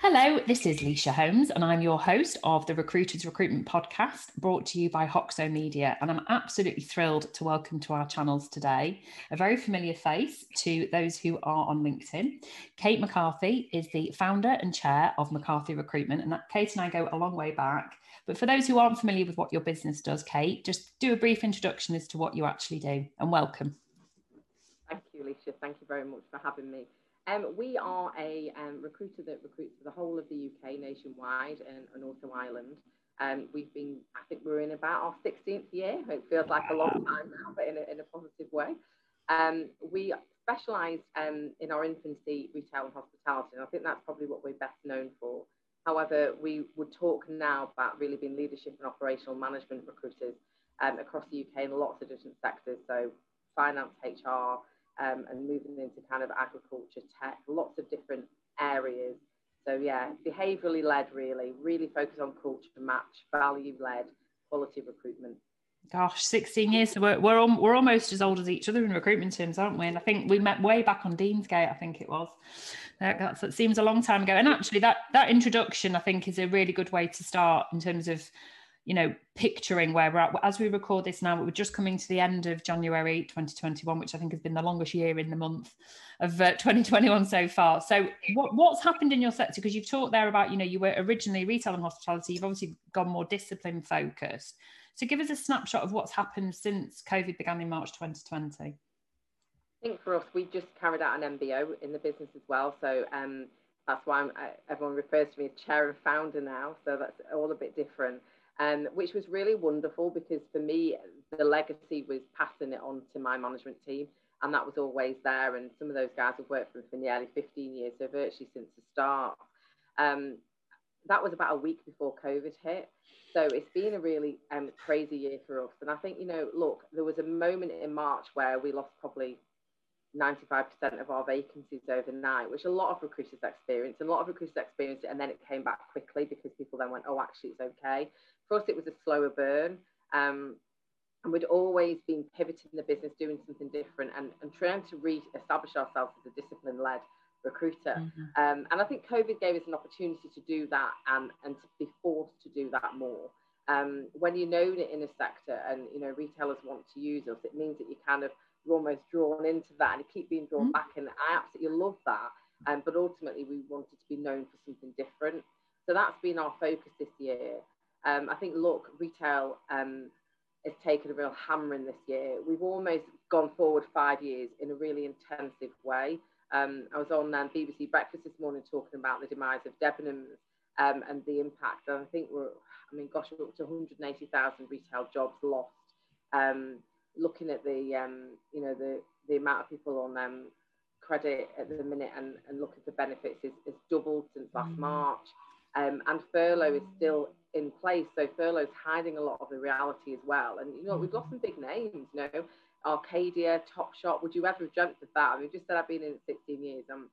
Hello, this is Lysha Holmes, and I'm your host of the Recruiters Recruitment Podcast, brought to you by Hoxo Media. And I'm absolutely thrilled to welcome to our channels today a very familiar face to those who are on LinkedIn. Kate McCarthy is the founder and chair of McCarthy Recruitment, and Kate and I go a long way back. But for those who aren't familiar with what your business does, Kate, just do a brief introduction as to what you actually do, and welcome. Thank you, Lysha. Thank you very much for having me. Um, we are a um, recruiter that recruits for the whole of the UK nationwide and, and also Ireland. Um, we've been, I think we're in about our 16th year. It feels like a long time now, but in a, in a positive way. Um, we specialise um, in our infancy, retail and hospitality, and I think that's probably what we're best known for. However, we would talk now about really being leadership and operational management recruiters um, across the UK in lots of different sectors. So finance, HR, um, and moving into kind of agriculture, tech, lots of different areas. So yeah, behaviourally led, really, really focus on culture match, value led, quality recruitment. Gosh, 16 years. So we're, we're, we're almost as old as each other in recruitment terms, aren't we? And I think we met way back on Deansgate, I think it was. That, that seems a long time ago. And actually, that, that introduction, I think, is a really good way to start in terms of you know, picturing where we're at. As we record this now, we're just coming to the end of January 2021, which I think has been the longest year in the month of uh, 2021 so far. So, what, what's happened in your sector? Because you've talked there about, you know, you were originally retail and hospitality. You've obviously gone more discipline focused. So, give us a snapshot of what's happened since COVID began in March 2020. I think for us, we just carried out an MBO in the business as well. So, um, that's why I, everyone refers to me as chair and founder now. So that's all a bit different um, which was really wonderful because for me, the legacy was passing it on to my management team. And that was always there. And some of those guys have worked for me for nearly 15 years, so virtually since the start. Um, that was about a week before COVID hit. So it's been a really um, crazy year for us. And I think, you know, look, there was a moment in March where we lost probably 95% of our vacancies overnight, which a lot of recruiters experienced. A lot of recruiters experienced it, and then it came back quickly because people then went, oh, actually, it's okay. For us, it was a slower burn. Um, and we'd always been pivoting the business, doing something different, and, and trying to re-establish ourselves as a discipline-led recruiter. Mm-hmm. Um, and I think COVID gave us an opportunity to do that and, and to be forced to do that more. Um, when you're known in a sector and you know retailers want to use us, it means that you kind of you're almost drawn into that and you keep being drawn mm-hmm. back. And I absolutely love that. Um, but ultimately, we wanted to be known for something different. So that's been our focus this year. Um, I think, look, retail um, has taken a real hammering this year. We've almost gone forward five years in a really intensive way. Um, I was on um, BBC Breakfast this morning talking about the demise of Debenhams um, and the impact. And I think we're, I mean, gosh, we're up to 180,000 retail jobs lost. Um, looking at the, um, you know, the, the amount of people on um, credit at the minute and, and looking for benefits is, is doubled since last mm. March. Um, and furlough is still in place. So furlough is hiding a lot of the reality as well. And you know, we've lost some big names, you know, Arcadia, Topshop. Would you ever have dreamt of that? I mean, just said I've been in 16 years. I'm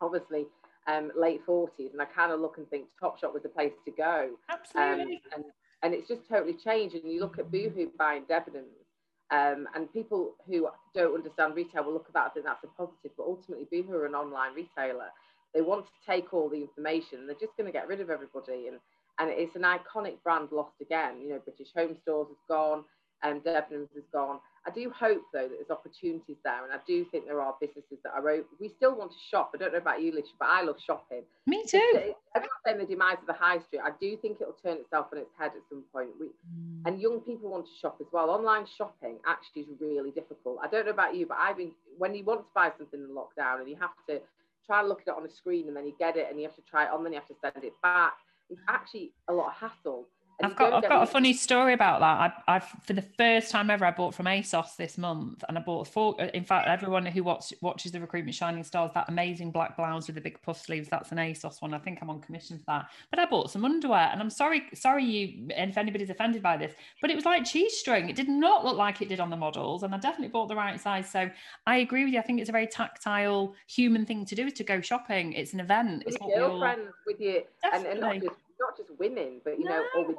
obviously um, late 40s, and I kind of look and think Top Topshop was the place to go. Absolutely. Um, and, and it's just totally changed. And you look at Boohoo buying Debenhams, um, and people who don't understand retail will look at that and think that's a positive, but ultimately Boohoo are an online retailer they want to take all the information. They're just going to get rid of everybody, and and it's an iconic brand lost again. You know, British Home Stores has gone, and um, Debenhams has gone. I do hope though that there's opportunities there, and I do think there are businesses that are open. We still want to shop. I don't know about you, Lysha, but I love shopping. Me too. I'm not saying the demise of the high street. I do think it'll turn itself on its head at some point. We, mm. And young people want to shop as well. Online shopping actually is really difficult. I don't know about you, but I've been when you want to buy something in lockdown and you have to try and look at it on a screen and then you get it and you have to try it on, then you have to send it back. It's actually a lot of hassle. I've got I've got a funny story about that. I, I've for the first time ever, I bought from ASOS this month, and I bought four. Uh, in fact, everyone who watch, watches the Recruitment Shining Stars, that amazing black blouse with the big puff sleeves, that's an ASOS one. I think I'm on commission for that. But I bought some underwear, and I'm sorry, sorry you, and if anybody's offended by this, but it was like cheese string. It did not look like it did on the models, and I definitely bought the right size. So I agree with you. I think it's a very tactile, human thing to do is to go shopping. It's an event. With it's your girlfriends, with you, and, and not just not just women, but you no. know, or with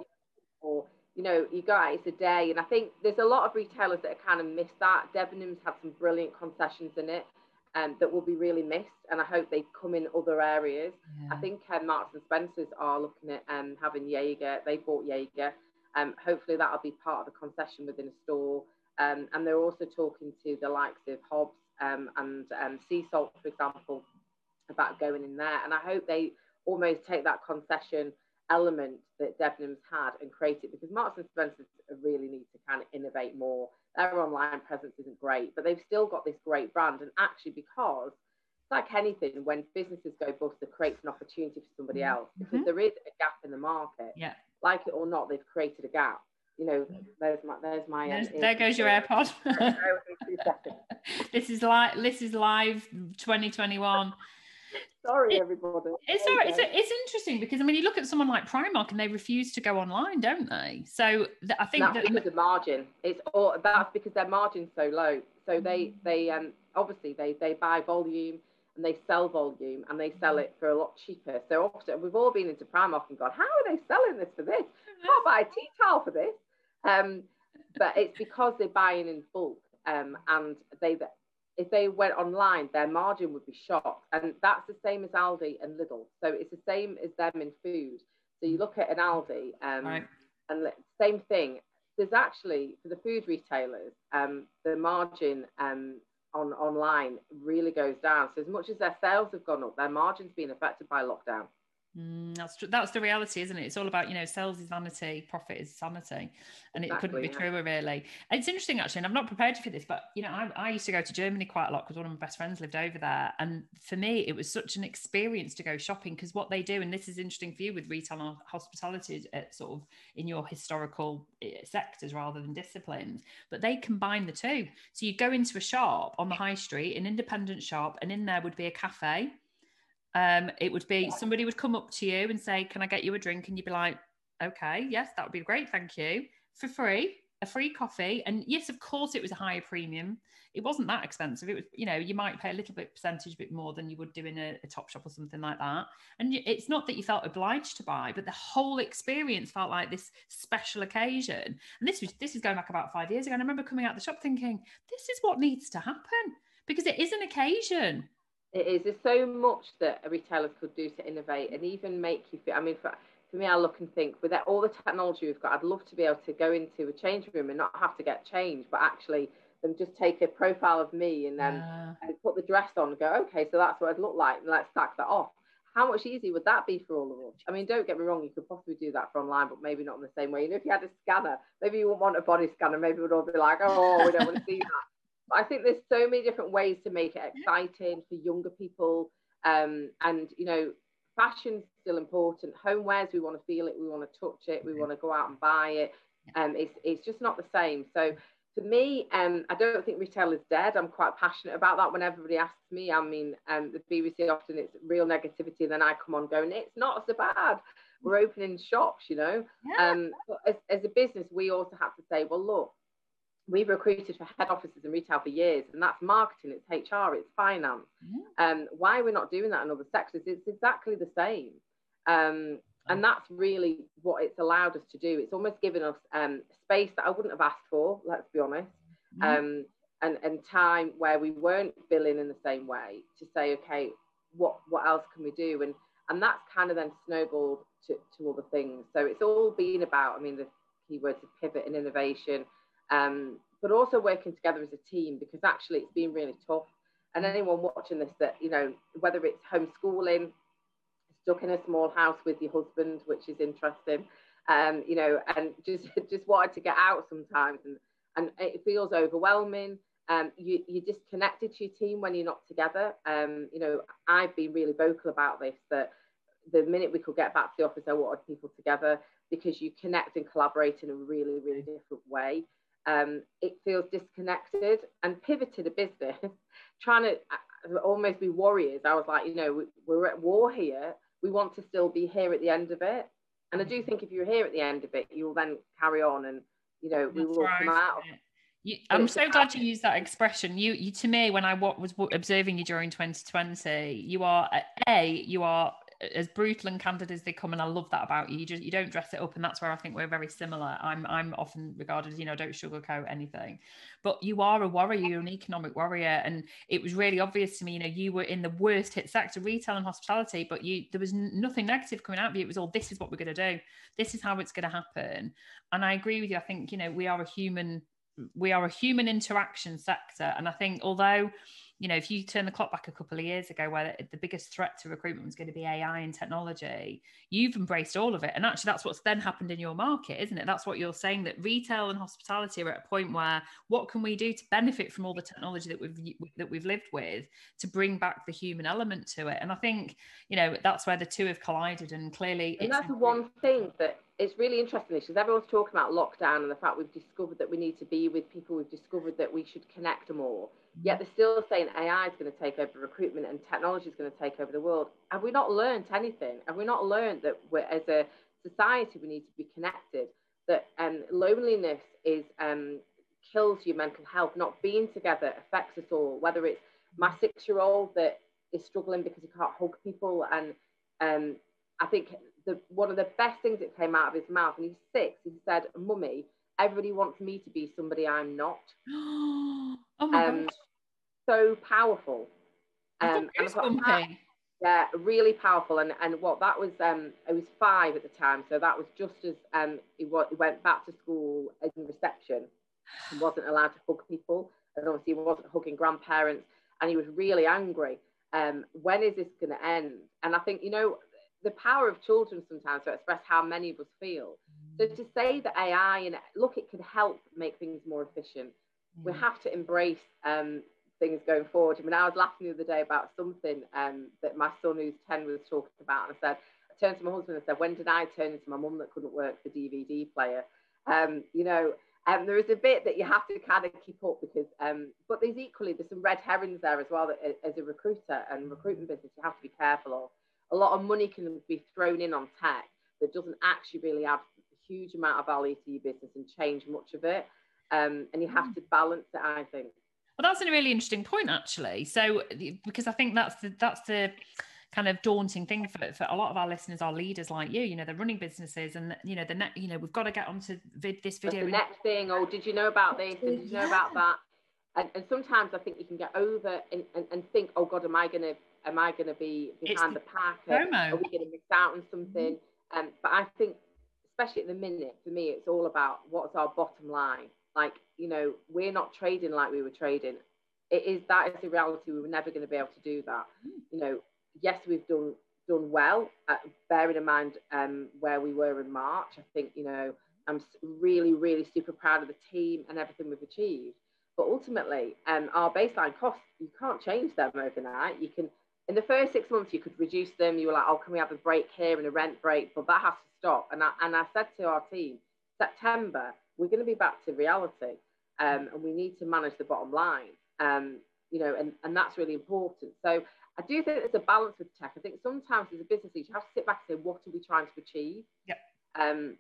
or you know, you guys a day. And I think there's a lot of retailers that are kind of missed that. Debenhams had some brilliant concessions in it. um, that will be really missed. And I hope they come in other areas. Yeah. I think um, Marks and Spencers are looking at um, having Jaeger. They bought Jaeger. Um, hopefully that'll be part of the concession within a store. Um, and they're also talking to the likes of Hobbs um, and um, Seasalt, for example, about going in there. And I hope they almost take that concession element that Debenhams had and created because Marks and Spencers really need to kind of innovate more. Their online presence isn't great, but they've still got this great brand. And actually, because it's like anything, when businesses go bust, it creates an opportunity for somebody Mm-hmm. else because there is a gap in the market. Yeah. Like it or not, they've created a gap. You know, there's my there's my. um, There's- ear- there goes your AirPod. Bear with me two seconds. this is live. This is live 2021. Sorry, everybody. It's all right. It's, it's interesting because I mean, you look at someone like Primark and they refuse to go online, don't they? So th- I think that's that because of margin. It's all that's because their margin's so low. So they Mm. they um obviously they they buy volume and they sell volume and they sell it for a lot cheaper. So often we've all been into Primark and gone, how are they selling this for this? I'll buy a tea towel for this. Um, but it's because they're buying in bulk. Um, and they if they went online, their margin would be shot. And that's the same as Aldi and Lidl. So it's the same as them in food. So you look at an Aldi, um, Right. and same thing. There's actually for the food retailers, um, the margin um, on online really goes down. So as much as their sales have gone up, their margin's been affected by lockdown. Mm, that's true. That's the reality, isn't it? It's all about you know, sales is vanity, profit is sanity, and it couldn't be yeah. truer, really. And it's interesting actually, and I'm not prepared for this, but you know, I, I used to go to Germany quite a lot because one of my best friends lived over there, and for me, it was such an experience to go shopping because what they do, and this is interesting for you with retail and hospitality, uh, sort of in your historical uh, sectors rather than disciplines, but they combine the two. So you go into a shop on the high street, an independent shop, and in there would be a cafe um, it would be somebody would come up to you and say, Can I get you a drink? And you'd be like, Okay, yes, that would be great, thank you. For free, a free coffee. And yes, of course, it was a higher premium. It wasn't that expensive. It was, you know, you might pay a little bit percentage a bit more than you would do in a, a Topshop or something like that. And it's not that you felt obliged to buy, but the whole experience felt like this special occasion. And this was this is going back about five years ago. And I remember coming out the shop thinking, this is what needs to happen because it is an occasion. It is. There's so much that retailers could do to innovate and even make you feel. I mean, for, for me, I look and think with all the technology we've got, I'd love to be able to go into a change room and not have to get changed, but actually them just take a profile of me and then and put the dress on and go, okay, so that's what I'd look like. and Let's sack that off. How much easier would that be for all of us? I mean, don't get me wrong, you could possibly do that for online, but maybe not in the same way. You know, if you had a scanner, maybe you wouldn't want a body scanner, maybe we'd all be like, oh, we don't want to see that. I think there's so many different ways to make it exciting for younger people. Um, and, you know, fashion's still important. Homewares, we want to feel it, we want to touch it, we want to go out and buy it. Um, it's, it's just not the same. So for me, um, I don't think retail is dead. I'm quite passionate about that. When everybody asks me, I mean, um, the BBC often it's real negativity, and then I come on going, it's not so bad. We're opening shops, you know. yeah. Um, but as, as a business, we also have to say, well, look, we've recruited for head offices in retail for years, and that's marketing, it's HR, it's finance. Yeah. Um, why we're not doing that in other sectors? It's exactly the same. Um, and that's really what it's allowed us to do. It's almost given us um, space that I wouldn't have asked for, let's be honest, Mhm. um, and, and time where we weren't billing in the same way to say, okay, what, what else can we do? And, and that's kind of then snowballed to, to other things. So it's all been about, I mean, the keywords of pivot and innovation, um, but also working together as a team because actually it's been really tough. And anyone watching this that, you know, whether it's homeschooling, stuck in a small house with your husband, which is interesting, um, you know, and just just wanted to get out sometimes and, and it feels overwhelming. Um, you, you're disconnected to your team when you're not together. Um, you know, I've been really vocal about this that the minute we could get back to the office, I wanted people together because you connect and collaborate in a really, really different way. Um, it feels disconnected and pivoted a business, trying to uh, almost be warriors. I was like, you know, we, we're at war here. We want to still be here at the end of it. And I do think if you're here at the end of it, you'll then carry on and, you know, we That's will right, come out. You, I'm so glad you used that expression. You, you to me, when I was observing you during 2020, you are a you are as brutal and candid as they come, and I love that about you. You just you don't dress it up, and that's where I think we're very similar. I'm I'm often regarded, you know, don't sugarcoat anything, but you are a warrior. You're an economic warrior, and it was really obvious to me. You know, you were in the worst hit sector, retail and hospitality, but you there was nothing negative coming out of you. It was all this is what we're going to do. This is how it's going to happen. And I agree with you. I think you know we are a human we are a human interaction sector, and I think although you know, if you turn the clock back a couple of years ago, where the biggest threat to recruitment was going to be AI and technology, you've embraced all of it. And actually, that's what's then happened in your market, isn't it? That's what you're saying that retail and hospitality are at a point where what can we do to benefit from all the technology that we've that we've lived with to bring back the human element to it? And I think, you know, that's where the two have collided. And clearly, and that's the one thing that it's really interesting because everyone's talking about lockdown and the fact we've discovered that we need to be with people. We've discovered that we should connect more. Yet they're still saying AI is going to take over recruitment and technology is going to take over the world. Have we not learned anything? Have we not learned that we're, as a society we need to be connected? That um, loneliness is um, kills your mental health. Not being together affects us all. Whether it's my six-year-old that is struggling because he can't hug people, and um, I think the one of the best things that came out of his mouth, and he's six, he said, "Mummy, everybody wants me to be somebody I'm not." oh my um, gosh. So powerful. Um, yeah, really powerful. And and what that was, um, it was five at the time, so that was just as um, he, w- he went back to school in reception. He wasn't allowed to hug people, and obviously he wasn't hugging grandparents, and he was really angry. Um, when is this going to end? And I think you know the power of children sometimes to express how many of us feel. So to say that AI and look, it can help make things more efficient. We have to embrace um, things going forward. I mean, I was laughing the other day about something um, that my son, who's 10, was talking about. And I said, I turned to my husband and said, When did I turn into my mum that couldn't work the DVD player? Um, you know, um, there is a bit that you have to kind of keep up because, um, but there's equally, there's some red herrings there as well that as a recruiter and recruitment business, you have to be careful of. A lot of money can be thrown in on tech that doesn't actually really add a huge amount of value to your business and change much of it. Um, and you have mm. to balance it, I think. Well, that's a really interesting point, actually. So, because I think that's the that's the kind of daunting thing for, for a lot of our listeners are leaders like you you know they're running businesses and you know the you know we've got to get onto vid- this video the next thing oh did you know about this and did you know about that and, and sometimes i think you can get over and, and, and think oh god am i going to am i to be behind the, the pack are, are we going to miss out on something mm-hmm. um, but i think especially at the minute for me it's all about what's our bottom line like, you know, we're not trading like we were trading. It is that is the reality. We were never going to be able to do that. You know, yes, we've done done well. Uh, bearing in mind um, where we were in March, I think you know I'm really, really super proud of the team and everything we've achieved. But ultimately, um, our baseline costs you can't change them overnight. You can in the first six months you could reduce them. You were like, oh, can we have a break here and a rent break? But that has to stop. And I, and I said to our team, September we're going to be back to reality um, and we need to manage the bottom line um, you know and, and that's really important. So i do think there's a balance with tech. I think sometimes as a business leader you have to sit back and say what are we trying to achieve? Yep. um,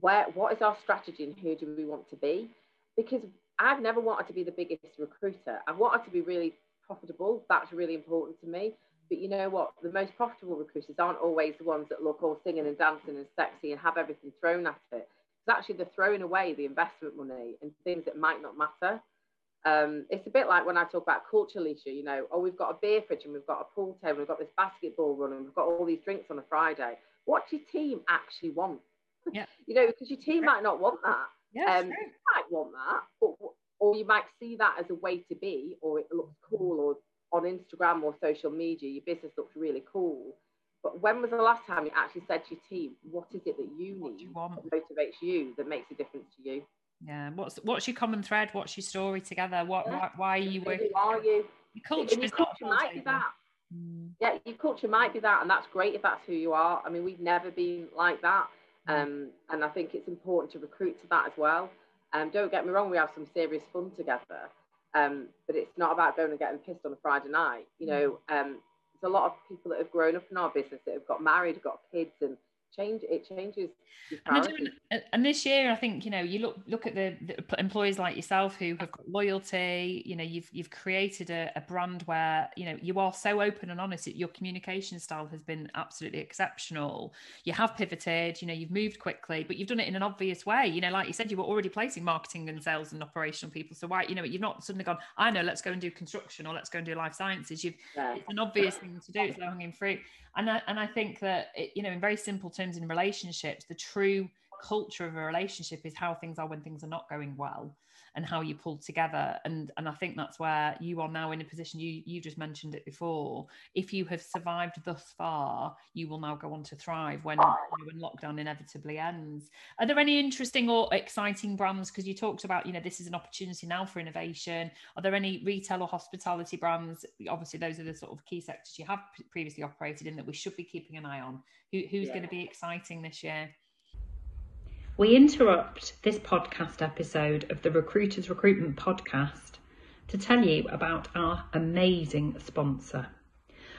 where what is our strategy and who do we want to be? Because i've never wanted to be the biggest recruiter. I wanted to be really profitable. That's really important to me. But you know what? The most profitable recruiters aren't always the ones that look all singing and dancing and sexy and have everything thrown at it it's actually they're throwing away the investment money in things that might not matter. Um, it's a bit like when I talk about culture, Alicia, you know, oh, we've got a beer fridge and we've got a pool table, we've got this basketball run and we've got all these drinks on a Friday. What your team actually want? Yeah. you know, because your team might not want that. Yeah, um, you might want that, but, or you might see that as a way to be, or it looks cool, or on Instagram or social media, your business looks really cool. But when was the last time you actually said to your team, what is it that you need you that motivates you that makes a difference to you? Yeah. What's what's your common thread? What's your story together? What yeah. why, why, are you working? Who are you? Your culture, your culture might be that. Mm. Yeah, your culture might be that, and that's great if that's who you are. I mean, we've never been like that, mm. um, and I think it's important to recruit to that as well. Um, don't get me wrong, we have some serious fun together, um, but it's not about going and getting pissed on a Friday night. You know, mm. um, there's a lot of people that have grown up in our business that have got married, got kids, and change it changes and, and, this year, I think you know you look look at the, the, employees like yourself who have got loyalty. You know, you've you've created a, a, brand where you know you are so open and honest. Your communication style has been absolutely exceptional. You have pivoted. You know, you've moved quickly, but you've done it in an obvious way. You know, like you said, you were already placing marketing and sales and operational people. So why you know you've not suddenly gone. I know. Let's go and do construction or let's go and do life sciences. You've yeah. it's an obvious thing to do. It's low hanging fruit. And I, and I think that it, you know, in very simple terms, in relationships, the true culture of a relationship is how things are when things are not going well and how you pull together. And and i think that's where you are now in a position you you just mentioned it before. If you have survived thus far you will now go on to thrive when when lockdown inevitably ends. Are there any interesting or exciting brands? Because you talked about you know this is an opportunity now for innovation. Are there any retail or hospitality brands? Obviously those are the sort of key sectors you have previously operated in that we should be keeping an eye on. Who, who's yeah. going to be exciting this year we interrupt this podcast episode of the Recruiters Recruitment Podcast to tell you about our amazing sponsor.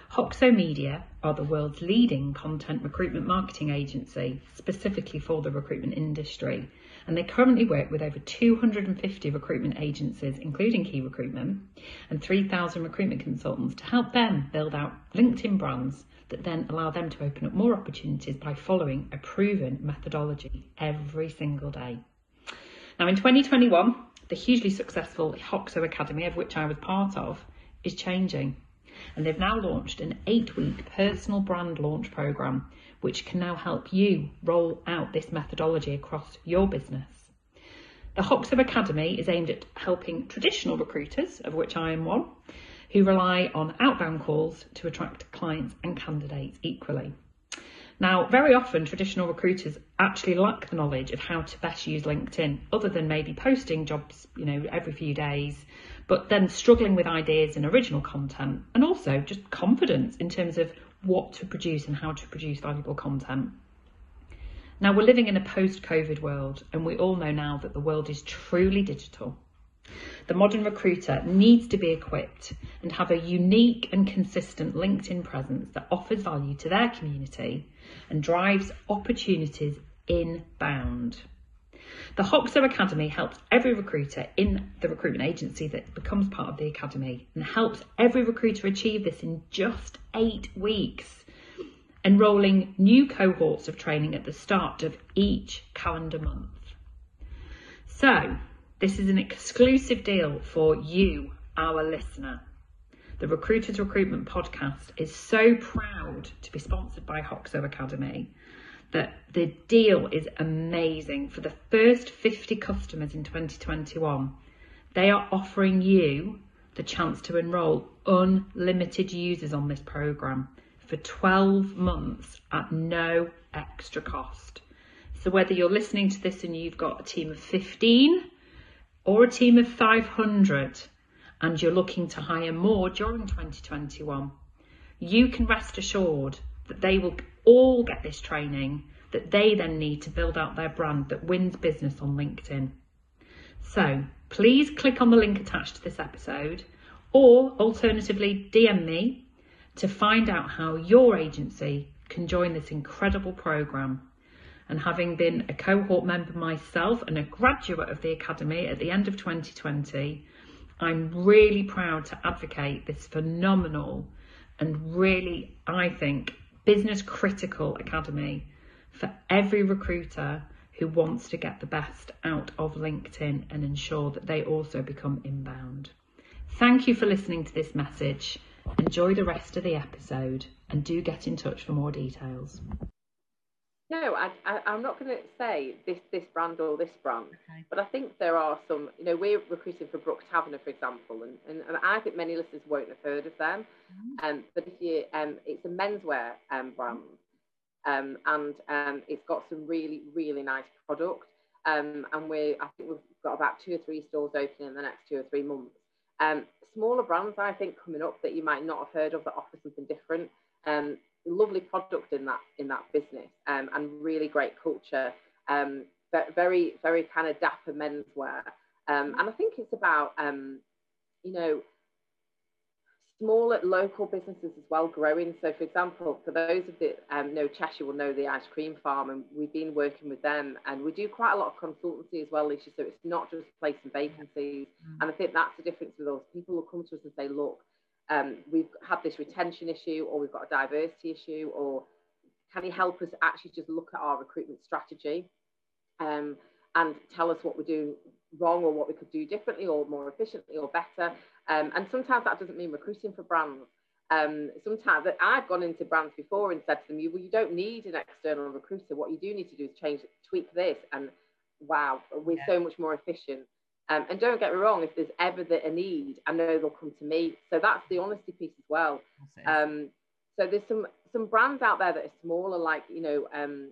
Hoxo Media are the world's leading content recruitment marketing agency, specifically for the recruitment industry, and they currently work with over 250 recruitment agencies, including Qui Recruitment, and 3,000 recruitment consultants to help them build out LinkedIn brands that then allow them to open up more opportunities by following a proven methodology every single day. Now, in 2021, the hugely successful Hoxo Academy, of which I was part of, is changing. And they've now launched an eight week personal brand launch program, which can now help you roll out this methodology across your business. The Hoxo Academy is aimed at helping traditional recruiters, of which I am one, who rely on outbound calls to attract clients and candidates equally. Now, very often traditional recruiters actually lack the knowledge of how to best use LinkedIn, other than maybe posting jobs, you know, every few days, but then struggling with ideas and original content, and also just confidence in terms of what to produce and how to produce valuable content. Now, we're living in a post COVID world, and we all know now that the world is truly digital. The modern recruiter needs to be equipped and have a unique and consistent LinkedIn presence that offers value to their community and drives opportunities inbound. The Hoxo Academy helps every recruiter in the recruitment agency that becomes part of the academy and helps every recruiter achieve this in just eight weeks, enrolling new cohorts of training at the start of each calendar month. So, this is an exclusive deal for you, our listener. The Recruiters Recruitment Podcast is so proud to be sponsored by Hoxo Academy that the deal is amazing. For the first 50 customers in 2021, they are offering you the chance to enrol unlimited users on this program for 12 months at no extra cost. So, whether you're listening to this and you've got a team of 15 or a team of 500 and you're looking to hire more during 2021, you can rest assured that they will all get this training that they then need to build out their brand that wins business on LinkedIn. So please click on the link attached to this episode or alternatively DM me to find out how your agency can join this incredible program and having been a cohort member myself and a graduate of the Academy at the end of 2020, I'm really proud to advocate this phenomenal and really, I think, business critical academy for every recruiter who wants to get the best out of LinkedIn and ensure that they also become inbound. Thank you for listening to this message. Enjoy the rest of the episode and do get in touch for more details. No, I, I, am not going to say this this brand or this brand, okay. but I think there are some. You know, we're recruiting for Brooks Taverner, for example, and, and, and I think many listeners won't have heard of them. Mm-hmm. Um, but if you, um, it's a menswear um, brand, um, and um, it's got some really really nice product. Um, and we, I think we've got about two or three stores opening in the next two or three months. Um, smaller brands, I think, coming up that you might not have heard of that offer something different. Um, lovely product in that in that business um, and really great culture. Um, very very kind of dapper menswear, um, and I think it's about um, you know smaller local businesses as well growing. So, for example, for those of the um, know Cheshire will know the ice cream farm, and we've been working with them, and we do quite a lot of consultancy as well, Alicia. So it's not just placing vacancies, mm-hmm. and I think that's the difference with us. People will come to us and say, "Look, um, we've had this retention issue, or we've got a diversity issue, or can you help us actually just look at our recruitment strategy um, and tell us what we're doing wrong or what we could do differently or more efficiently or better?" Um, and sometimes that doesn't mean recruiting for brands. Um, sometimes I've gone into brands before and said to them, you, well, you don't need an external recruiter. What you do need to do is change, tweak this, and wow, we're yeah. so much more efficient. Um, and don't get me wrong, if there's ever the, a need, I know they'll come to me. So that's the honesty piece as well. Um, so there's some some brands out there that are smaller, like you know um,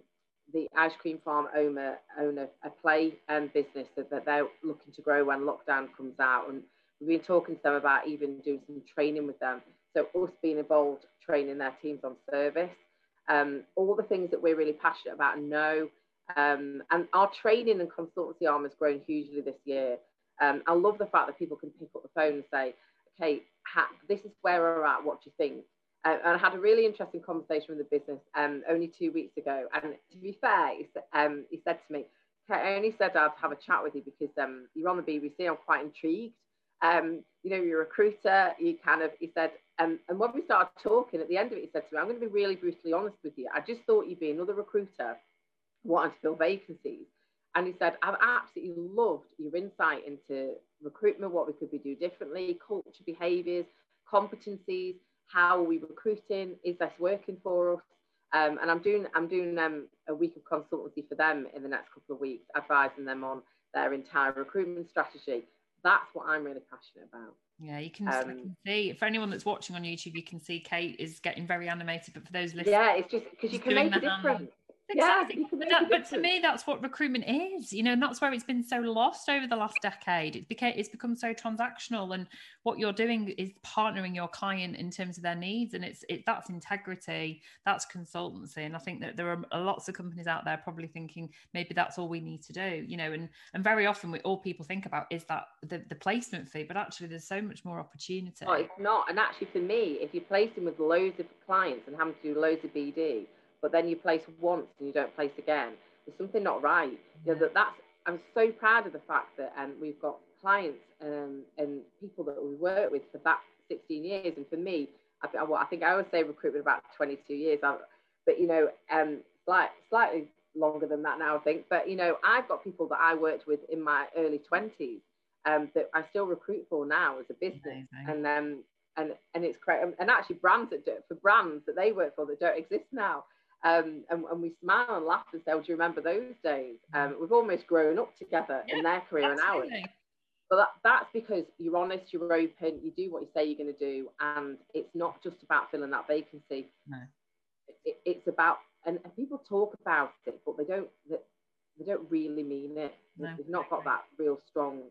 the ice cream farm owner owner a play um, business that, that they're looking to grow when lockdown comes out, and We've been talking to them about even doing some training with them. So us being involved, training their teams on service, um, all the things that we're really passionate about and know. Um, and our training and consultancy arm has grown hugely this year. Um, I love the fact that people can pick up the phone and say, okay, ha- this is where we're at, what do you think? Uh, and I had a really interesting conversation with the business um, only two weeks ago. And to be fair, he, um, he said to me, I only said I'd have a chat with you because um, you're on the BBC. I'm quite intrigued you know, you're a recruiter, you kind of, he said, and when we started talking at the end of it, he said to me, I'm going to be really brutally honest with you. I just thought you'd be another recruiter wanting to fill vacancies. And he said, I've absolutely loved your insight into recruitment, what we could be do differently, culture, behaviours, competencies, how are we recruiting, is this working for us? Um, and I'm doing I'm doing um, a week of consultancy for them in the next couple of weeks, advising them on their entire recruitment strategy that's what I'm really passionate about. Yeah, you can, um, can, see for anyone that's watching on YouTube, you can see Kate is getting very animated. But for those listening, yeah, it's just because you can make a difference. Exactly. Yeah, but, that, but, to me, that's what recruitment is, you know, and that's where it's been so lost over the last decade. It's became it's become so transactional, and what you're doing is partnering your client in terms of their needs, and it's it that's integrity, that's consultancy, and I think that there are lots of companies out there probably thinking maybe that's all we need to do, you know, and and very often we all people think about is that the, the placement fee, but actually there's so much more opportunity. Oh, it's not, and actually for me, if you're placing with loads of clients and having to do loads of BD but then you place once and you don't place again. There's something not right. You know, that that's I'm so proud of the fact that um, we've got clients um, and people that we work with for that 16 years. And for me, I, well, I think I would say recruitment about 22 years. I, but you know, um, slight, slightly longer than that now, I think. But you know, I've got people that I worked with in my early 20s um, that I still recruit for now as a business, Amazing. and um, and and it's great. And actually, brands that do, for brands that they work for that don't exist now. Um, and, and, we smile and laugh and say, oh, do you remember those days? Um, we've almost grown up together yeah, in their career absolutely. and ours. But that, that's because you're honest, you're open, you do what you say you're going to do, and it's not just about filling that vacancy. No. It, it's about, and, and, people talk about it, but they don't, they, they don't really mean it. No, They've not got that real strong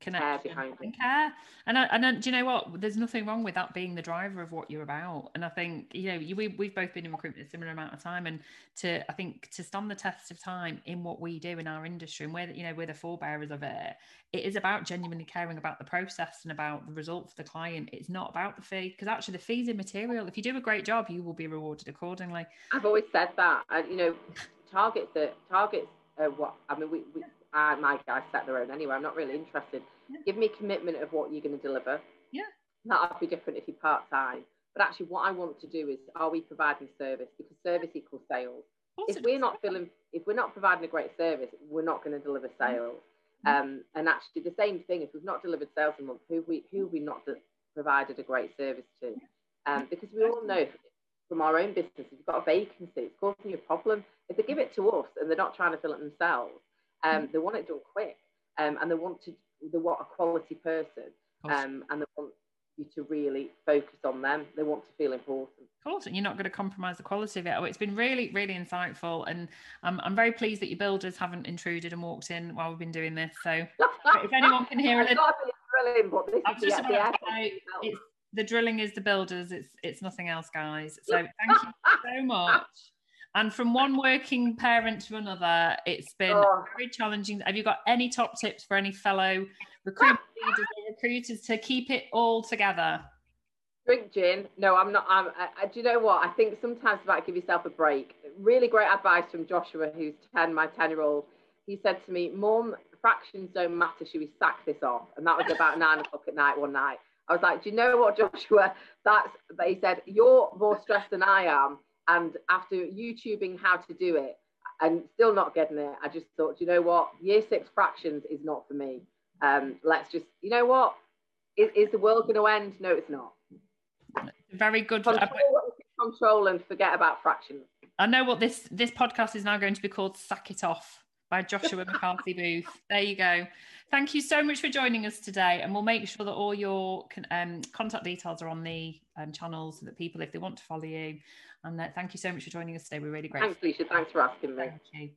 connection and care. And I, and I, do you know what? There's nothing wrong with that being the driver of what you're about. And I think you know you, we we've both been in recruitment a similar amount of time, and to I think to stand the test of time in what we do in our industry, and we're you know we're the forebearers of it. It is about genuinely caring about the process and about the result for the client. It's not about the fee because actually the fee's immaterial. If you do a great job, you will be rewarded accordingly. I've always said that. And you know, targets that targets. Uh, what I mean, we, we I, my guys set their own anyway. I'm not really interested. Yeah. Give me commitment of what you're going to deliver. Yeah. That'll be different if you're part time. But actually, what I want to do is, are we providing service? Because service equals sales. If we're not filling, if we're not providing a great service, we're not going to deliver sales. Mm-hmm. Um, and actually, the same thing. If we've not delivered sales a month, who we who we not provided a great service to? Um, because we all know from our own business, if you've got a vacancy, it's causing you a problem. If they give it to us and they're not trying to fill it themselves, um, they want it done quick, um, and they want to they want a quality person, um, and they want you to really focus on them. They want to feel important. Of course, and you're not going to compromise the quality of it. Oh, it's been really, really insightful, and um, I'm very pleased that your builders haven't intruded and walked in while we've been doing this. So, if anyone can hear a little, drilling, but this is just the, it's, the drilling is the builders. It's it's nothing else, guys. So, thank you so much. And from one working parent to another, it's been oh. very challenging. Have you got any top tips for any fellow recruitment leaders or recruiters to keep it all together? Drink gin. No, I'm not. I'm, I, do you know what? I think sometimes about give yourself a break. Really great advice from Joshua, who's 10, my 10 year old. He said to me, Mum, fractions don't matter. Should we sack this off? And that was about nine o'clock at night one night. I was like, do you know what, Joshua? That's, they said, you're more stressed than I am. And after YouTubing how to do it and still not getting it, I just thought, you know what? Year six fractions is not for me. Um, let's just, you know what? Is, is the world going to end? No, it's not. Very good. Control, control and forget about fractions. I know what this this podcast is now going to be called. Sack it off by Joshua McCarthy Booth. There you go. Thank you so much for joining us today, and we'll make sure that all your um, contact details are on the um, channels so that people, if they want to follow you, and uh, thank you so much for joining us today. We're really grateful. Thanks, Lisa. Thanks for asking me. Thank you.